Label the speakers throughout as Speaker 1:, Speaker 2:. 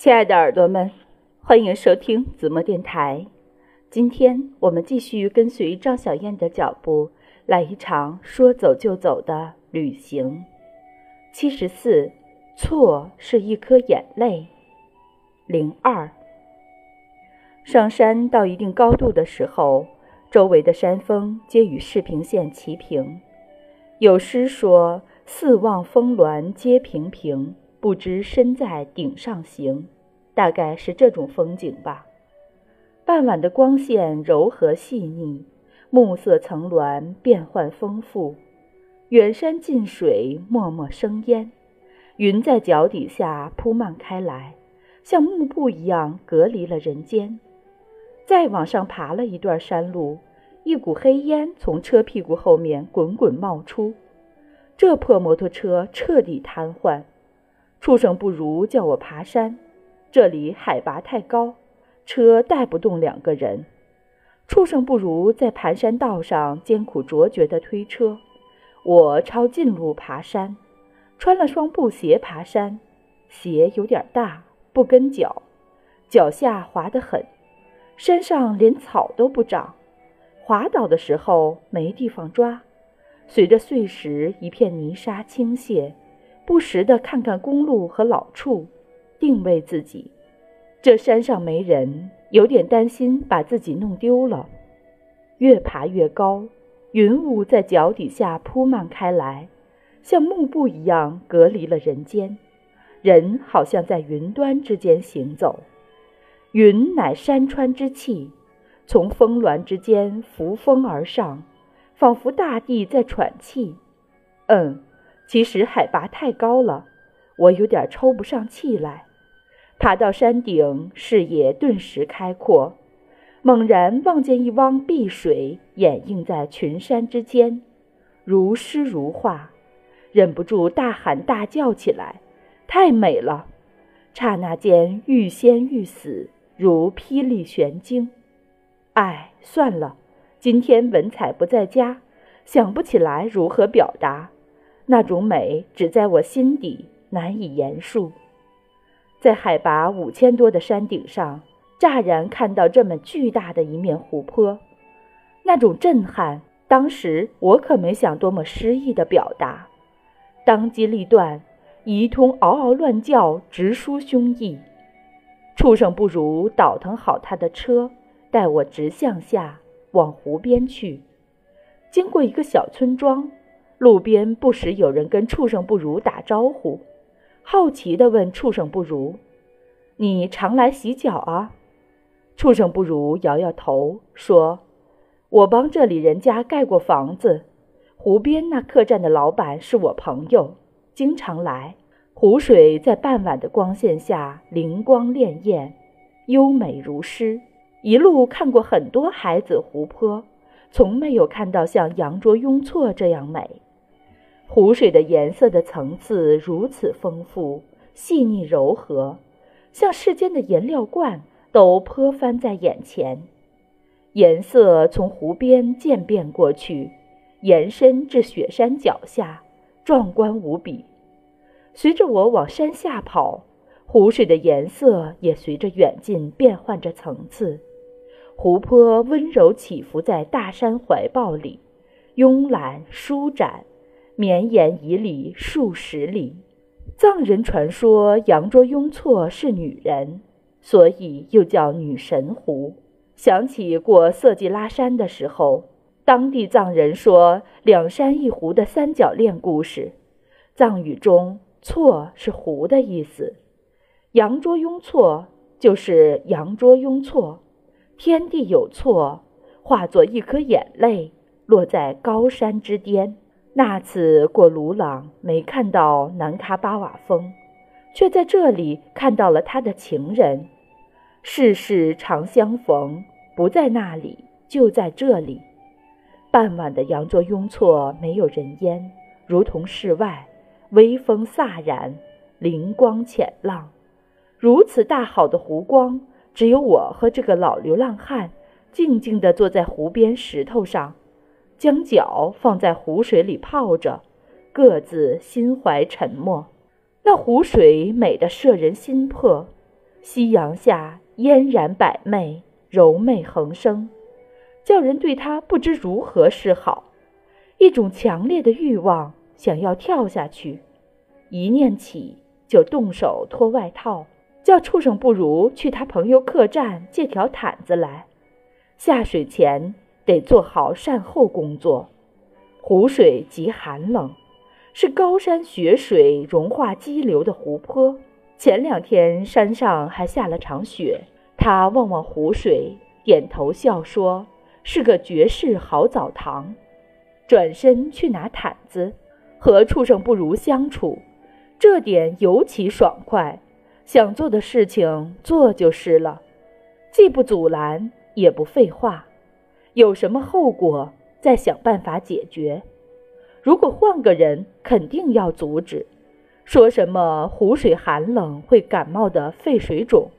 Speaker 1: 亲爱的耳朵们，欢迎收听子墨电台。今天我们继续跟随张小燕的脚步，来一场说走就走的旅行。七十四，错是一颗眼泪。零二，上山到一定高度的时候，周围的山峰皆与视平线齐平。有诗说：“四望峰峦皆平平。”不知身在顶上行，大概是这种风景吧。傍晚的光线柔和细腻，暮色层峦变幻丰富，远山近水脉脉生烟，云在脚底下铺漫开来，像幕布一样隔离了人间。再往上爬了一段山路，一股黑烟从车屁股后面滚滚冒出，这破摩托车彻底瘫痪。畜生不如叫我爬山，这里海拔太高，车带不动两个人。畜生不如在盘山道上艰苦卓绝地推车，我抄近路爬山，穿了双布鞋爬山，鞋有点大，不跟脚，脚下滑得很，山上连草都不长，滑倒的时候没地方抓，随着碎石一片泥沙倾泻。不时地看看公路和老处，定位自己。这山上没人，有点担心把自己弄丢了。越爬越高，云雾在脚底下铺漫开来，像幕布一样隔离了人间。人好像在云端之间行走。云乃山川之气，从峰峦之间扶风而上，仿佛大地在喘气。嗯。其实海拔太高了，我有点抽不上气来。爬到山顶，视野顿时开阔，猛然望见一汪碧水掩映在群山之间，如诗如画，忍不住大喊大叫起来：“太美了！”刹那间欲仙欲死，如霹雳玄惊。唉，算了，今天文采不在家，想不起来如何表达。那种美只在我心底，难以言述。在海拔五千多的山顶上，乍然看到这么巨大的一面湖泊，那种震撼，当时我可没想多么诗意的表达。当机立断，一通嗷嗷乱叫，直抒胸臆。畜生不如倒腾好他的车，带我直向下往湖边去。经过一个小村庄。路边不时有人跟畜生不如打招呼，好奇地问畜生不如：“你常来洗脚啊？”畜生不如摇摇头说：“我帮这里人家盖过房子，湖边那客栈的老板是我朋友，经常来。湖水在傍晚的光线下灵光潋滟，优美如诗。一路看过很多海子湖泊，从没有看到像羊卓雍措这样美。”湖水的颜色的层次如此丰富、细腻、柔和，像世间的颜料罐都泼翻在眼前。颜色从湖边渐变过去，延伸至雪山脚下，壮观无比。随着我往山下跑，湖水的颜色也随着远近变换着层次。湖泊温柔起伏在大山怀抱里，慵懒舒展。绵延以里数十里。藏人传说羊卓雍措是女人，所以又叫女神湖。想起过色季拉山的时候，当地藏人说两山一湖的三角恋故事。藏语中“措”是湖的意思，羊卓雍措就是羊卓雍措，天地有错，化作一颗眼泪落在高山之巅。那次过鲁朗没看到南喀巴瓦峰，却在这里看到了他的情人。世事常相逢，不在那里，就在这里。傍晚的羊卓雍措没有人烟，如同室外，微风飒然，灵光浅浪。如此大好的湖光，只有我和这个老流浪汉静静地坐在湖边石头上。将脚放在湖水里泡着，各自心怀沉默。那湖水美得摄人心魄，夕阳下嫣然百媚，柔媚横生，叫人对他不知如何是好。一种强烈的欲望，想要跳下去，一念起就动手脱外套，叫畜生不如去他朋友客栈借条毯子来。下水前得做好善后工作。湖水极寒冷，是高山雪水融化激流的湖泊。前两天山上还下了场雪。他望望湖水，点头笑说：“是个绝世好澡堂。”转身去拿毯子，和畜生不如相处，这点尤其爽快。想做的事情做就是了，既不阻拦，也不废话。有什么后果？再想办法解决。如果换个人，肯定要阻止。说什么湖水寒冷会感冒的肺水肿，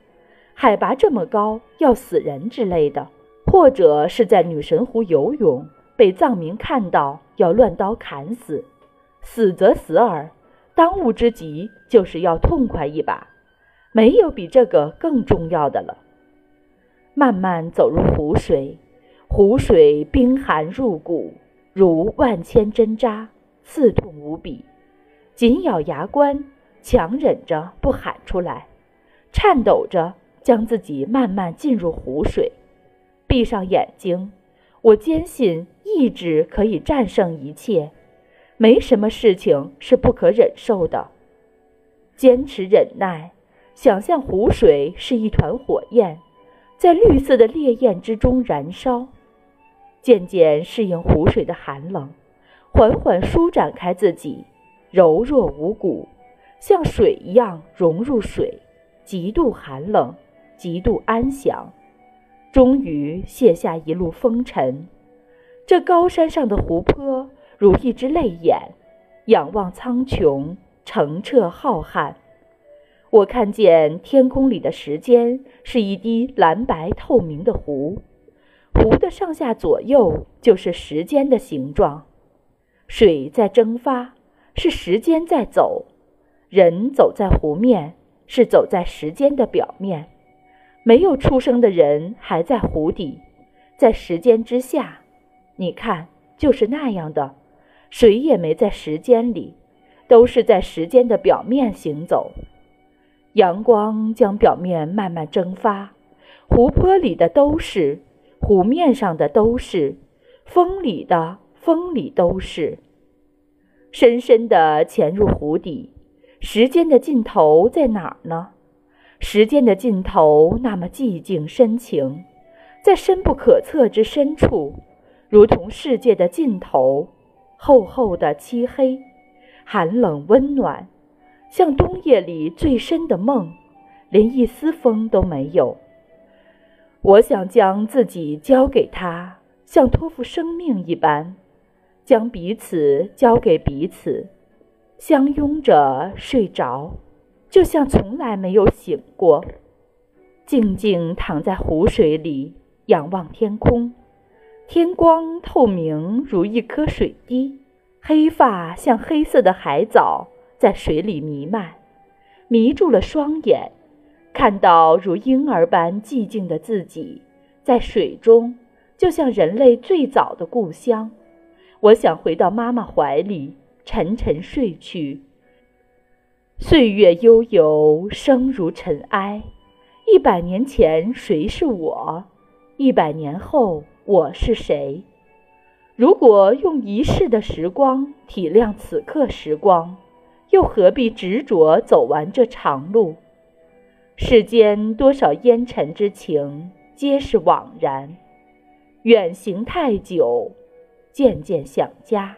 Speaker 1: 海拔这么高要死人之类的，或者是在女神湖游泳被藏民看到要乱刀砍死，死则死耳，当务之急就是要痛快一把，没有比这个更重要的了。慢慢走入湖水。湖水冰寒入骨，如万千针扎，刺痛无比。紧咬牙关，强忍着不喊出来，颤抖着将自己慢慢进入湖水。闭上眼睛，我坚信意志可以战胜一切，没什么事情是不可忍受的。坚持忍耐，想象湖水是一团火焰，在绿色的烈焰之中燃烧。渐渐适应湖水的寒冷，缓缓舒展开自己，柔弱无骨，像水一样融入水，极度寒冷，极度安详。终于卸下一路风尘。这高山上的湖泊如一只泪眼，仰望苍穹，澄澈浩瀚。我看见天空里的时间是一滴蓝白透明的湖。湖的上下左右就是时间的形状，水在蒸发，是时间在走；人走在湖面，是走在时间的表面。没有出生的人还在湖底，在时间之下。你看，就是那样的，谁也没在时间里，都是在时间的表面行走。阳光将表面慢慢蒸发，湖泊里的都是。湖面上的都是，风里的风里都是。深深地潜入湖底，时间的尽头在哪儿呢？时间的尽头那么寂静深情，在深不可测之深处，如同世界的尽头，厚厚的漆黑，寒冷温暖，像冬夜里最深的梦，连一丝风都没有。我想将自己交给他，像托付生命一般，将彼此交给彼此，相拥着睡着，就像从来没有醒过。静静躺在湖水里，仰望天空，天光透明如一颗水滴，黑发像黑色的海藻在水里弥漫，迷住了双眼。看到如婴儿般寂静的自己，在水中，就像人类最早的故乡。我想回到妈妈怀里，沉沉睡去。岁月悠悠，生如尘埃。一百年前，谁是我？一百年后，我是谁？如果用一世的时光体谅此刻时光，又何必执着走完这长路？世间多少烟尘之情，皆是枉然。远行太久，渐渐想家。